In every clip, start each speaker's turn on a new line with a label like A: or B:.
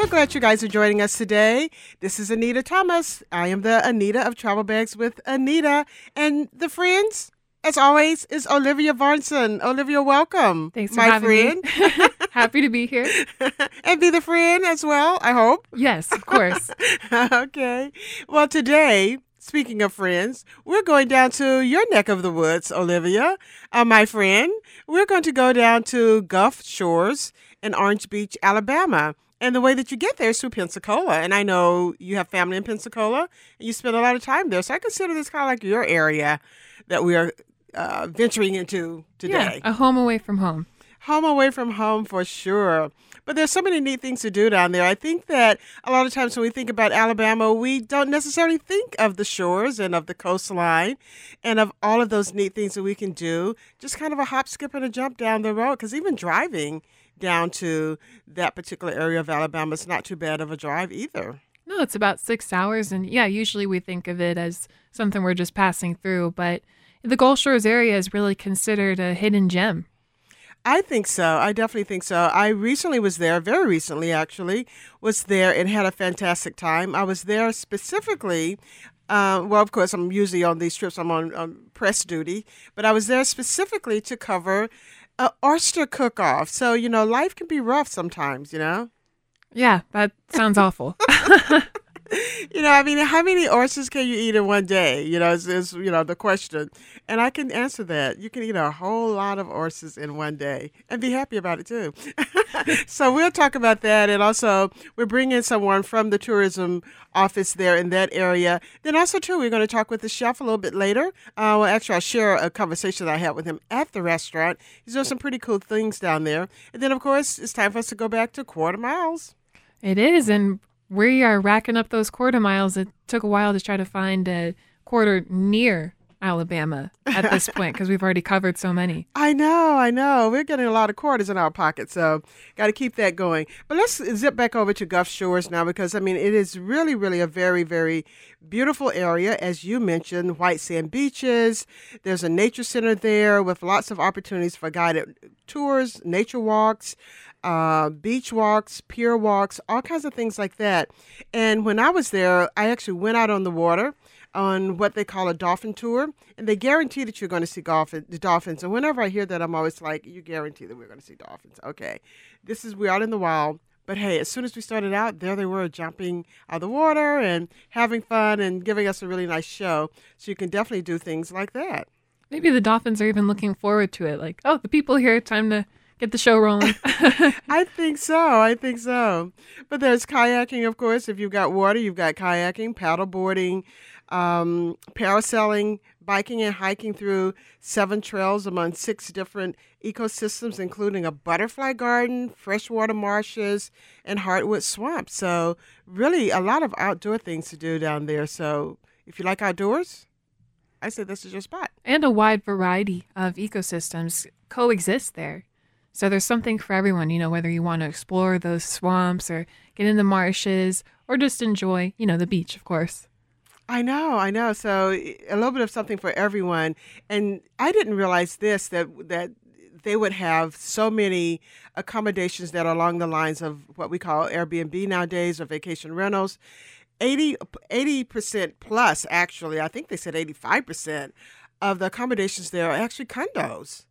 A: So glad you guys are joining us today. This is Anita Thomas. I am the Anita of Travel Bags with Anita. And the friends, as always, is Olivia Varnson. Olivia, welcome.
B: Thanks for
A: my
B: having
A: friend.
B: me. Happy to be here.
A: and be the friend as well, I hope.
B: Yes, of course.
A: okay. Well, today, speaking of friends, we're going down to your neck of the woods, Olivia, uh, my friend. We're going to go down to Gulf Shores in Orange Beach, Alabama. And the way that you get there is through Pensacola. And I know you have family in Pensacola and you spend a lot of time there. So I consider this kind of like your area that we are uh, venturing into today.
B: Yeah, a home away from home.
A: Home away from home for sure. But there's so many neat things to do down there. I think that a lot of times when we think about Alabama, we don't necessarily think of the shores and of the coastline and of all of those neat things that we can do. Just kind of a hop, skip, and a jump down the road. Because even driving down to that particular area of Alabama it's not too bad of a drive either.
B: No, it's about six hours. And yeah, usually we think of it as something we're just passing through. But the Gulf Shores area is really considered a hidden gem.
A: I think so. I definitely think so. I recently was there, very recently actually, was there and had a fantastic time. I was there specifically. Uh, well, of course, I'm usually on these trips, I'm on, on press duty, but I was there specifically to cover a oyster cook off. So, you know, life can be rough sometimes, you know?
B: Yeah, that sounds awful.
A: you know, I mean, how many oysters can you eat in one day? You know, is, is you know the question, and I can answer that. You can eat a whole lot of oysters in one day and be happy about it too. so we'll talk about that, and also we're bringing someone from the tourism office there in that area. Then also too, we're going to talk with the chef a little bit later. Uh, well, actually, I'll share a conversation I had with him at the restaurant. He's doing some pretty cool things down there, and then of course it's time for us to go back to quarter miles.
B: It is, and we are racking up those quarter miles. It took a while to try to find a quarter near Alabama at this point because we've already covered so many.
A: I know, I know. We're getting a lot of quarters in our pocket, so got to keep that going. But let's zip back over to Gulf Shores now because I mean it is really, really a very, very beautiful area, as you mentioned. White sand beaches. There's a nature center there with lots of opportunities for guided tours, nature walks uh, beach walks, pier walks, all kinds of things like that. And when I was there, I actually went out on the water on what they call a dolphin tour, and they guarantee that you're going to see dolphin, the dolphins. And whenever I hear that, I'm always like, "You guarantee that we're going to see dolphins?" Okay, this is we're out in the wild. But hey, as soon as we started out, there they were jumping out of the water and having fun and giving us a really nice show. So you can definitely do things like that.
B: Maybe the dolphins are even looking forward to it. Like, oh, the people here, time to get the show rolling.
A: I think so. I think so. But there's kayaking, of course. If you've got water, you've got kayaking, paddleboarding, um, parasailing, biking and hiking through seven trails among six different ecosystems, including a butterfly garden, freshwater marshes, and hardwood swamps. So, really, a lot of outdoor things to do down there. So, if you like outdoors, I say this is your spot.
B: And a wide variety of ecosystems coexist there. So there's something for everyone, you know, whether you want to explore those swamps or get in the marshes or just enjoy, you know, the beach, of course.
A: I know, I know. So a little bit of something for everyone. And I didn't realize this that that they would have so many accommodations that are along the lines of what we call Airbnb nowadays or vacation rentals. 80 percent plus actually, I think they said 85% of the accommodations there are actually condos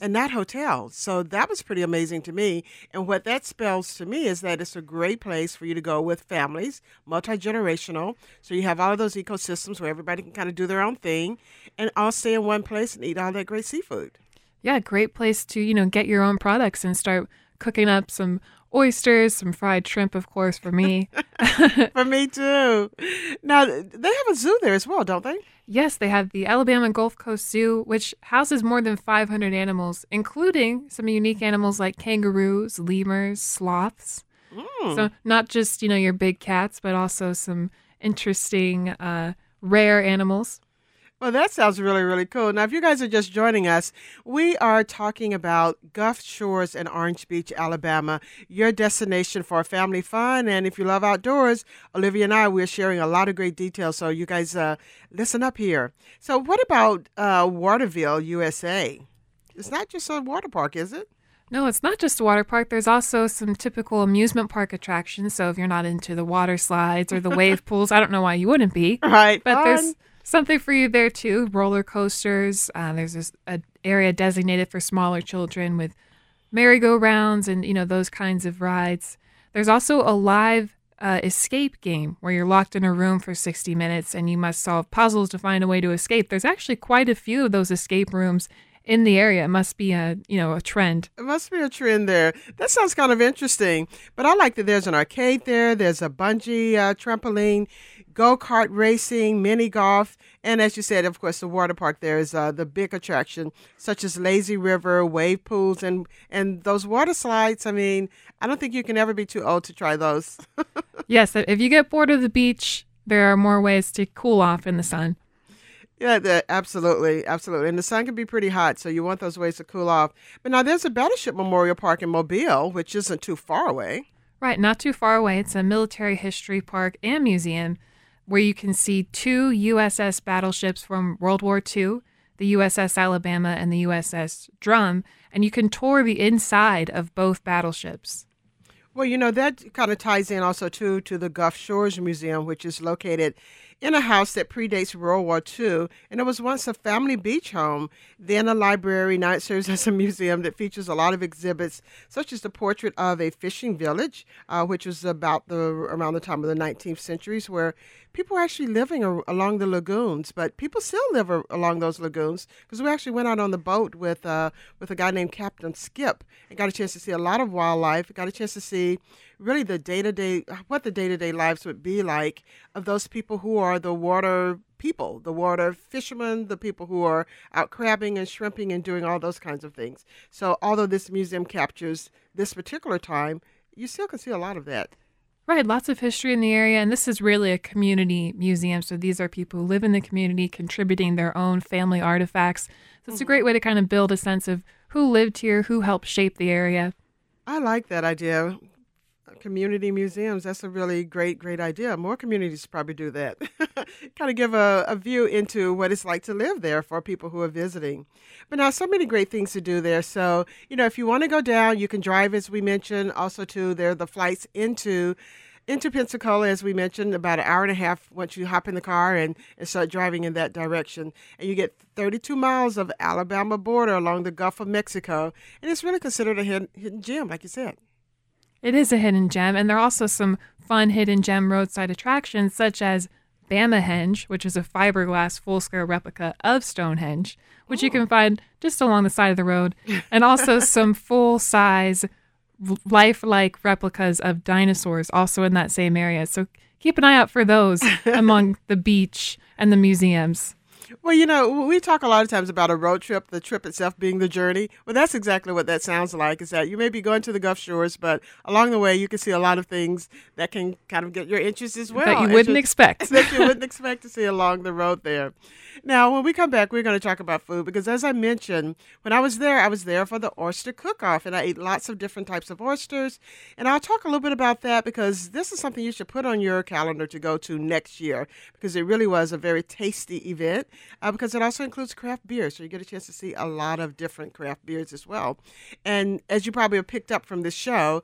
A: and not hotels. So that was pretty amazing to me. And what that spells to me is that it's a great place for you to go with families, multi generational. So you have all of those ecosystems where everybody can kind of do their own thing and all stay in one place and eat all that great seafood.
B: Yeah, great place to, you know, get your own products and start cooking up some oysters, some fried shrimp, of course, for me.
A: for me too. Now, they have a zoo there as well, don't they?
B: Yes, they have the Alabama Gulf Coast Zoo, which houses more than 500 animals, including some unique animals like kangaroos, lemurs, sloths. So not just you know your big cats, but also some interesting uh, rare animals.
A: Well, that sounds really, really cool. Now, if you guys are just joining us, we are talking about Gulf Shores and Orange Beach, Alabama, your destination for family fun. And if you love outdoors, Olivia and I, we're sharing a lot of great details. So you guys uh, listen up here. So, what about uh, Waterville, USA? It's not just a water park, is it?
B: No, it's not just a water park. There's also some typical amusement park attractions. So if you're not into the water slides or the wave pools, I don't know why you wouldn't be.
A: Right.
B: But
A: fun.
B: there's something for you there too. Roller coasters. Uh, there's this a area designated for smaller children with merry-go-rounds and you know those kinds of rides. There's also a live uh, escape game where you're locked in a room for 60 minutes and you must solve puzzles to find a way to escape. There's actually quite a few of those escape rooms in the area. It must be a you know a trend.
A: It must be a trend there. That sounds kind of interesting. But I like that there's an arcade there. There's a bungee uh, trampoline, go kart racing, mini golf, and as you said, of course, the water park there is uh, the big attraction, such as lazy river, wave pools, and and those water slides. I mean, I don't think you can ever be too old to try those.
B: Yes, if you get bored of the beach, there are more ways to cool off in the sun.
A: Yeah, the, absolutely, absolutely. And the sun can be pretty hot, so you want those ways to cool off. But now there's a Battleship Memorial Park in Mobile, which isn't too far away.
B: Right, not too far away. It's a military history park and museum where you can see two USS battleships from World War II, the USS Alabama and the USS Drum, and you can tour the inside of both battleships.
A: Well, you know, that kind of ties in also too to the Gulf Shores Museum, which is located in a house that predates World War II, and it was once a family beach home, then a library. Now it serves as a museum that features a lot of exhibits, such as the portrait of a fishing village, uh, which was about the around the time of the 19th centuries, where people were actually living along the lagoons. But people still live along those lagoons because we actually went out on the boat with uh, with a guy named Captain Skip and got a chance to see a lot of wildlife. Got a chance to see really the day to day what the day to day lives would be like of those people who are the water people, the water fishermen, the people who are out crabbing and shrimping and doing all those kinds of things. So although this museum captures this particular time, you still can see a lot of that.
B: Right, lots of history in the area, and this is really a community museum. So these are people who live in the community contributing their own family artifacts. So it's a mm-hmm. great way to kind of build a sense of who lived here, who helped shape the area.
A: I like that idea. Community museums, that's a really great, great idea. More communities probably do that. kind of give a, a view into what it's like to live there for people who are visiting. But now, so many great things to do there. So, you know, if you want to go down, you can drive, as we mentioned. Also, too, there are the flights into into Pensacola, as we mentioned, about an hour and a half once you hop in the car and, and start driving in that direction. And you get 32 miles of Alabama border along the Gulf of Mexico. And it's really considered a hidden, hidden gem, like you said.
B: It is a hidden gem, and there are also some fun hidden gem roadside attractions, such as Bamahenge, which is a fiberglass full scale replica of Stonehenge, which you can find just along the side of the road, and also some full size, lifelike replicas of dinosaurs also in that same area. So keep an eye out for those among the beach and the museums.
A: Well, you know, we talk a lot of times about a road trip, the trip itself being the journey. Well, that's exactly what that sounds like. Is that you may be going to the Gulf Shores, but along the way you can see a lot of things that can kind of get your interest as well.
B: that you wouldn't expect.
A: that you wouldn't expect to see along the road there. Now, when we come back, we're going to talk about food because, as I mentioned, when I was there, I was there for the oyster cook off and I ate lots of different types of oysters. And I'll talk a little bit about that because this is something you should put on your calendar to go to next year because it really was a very tasty event uh, because it also includes craft beer. So you get a chance to see a lot of different craft beers as well. And as you probably have picked up from this show,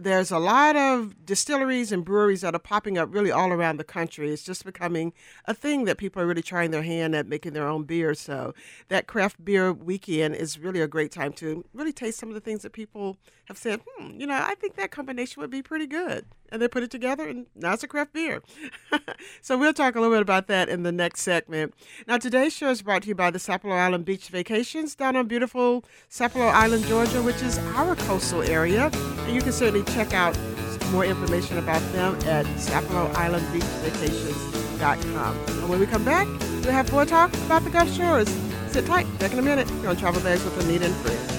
A: there's a lot of distilleries and breweries that are popping up really all around the country. It's just becoming a thing that people are really trying their hand at making their own beer. So that craft beer weekend is really a great time to really taste some of the things that people have said, hmm, you know, I think that combination would be pretty good. And they put it together and now it's a craft beer. so we'll talk a little bit about that in the next segment. Now today's show is brought to you by the Sapelo Island Beach Vacations down on beautiful Sapelo Island, Georgia, which is our coastal area. And you can certainly check out more information about them at SapeloIslandBeachVacations.com. And when we come back, we'll have more talk about the Gulf Shores. Sit tight, back in a minute. You're on Travel Bags with Anita and
C: Friends.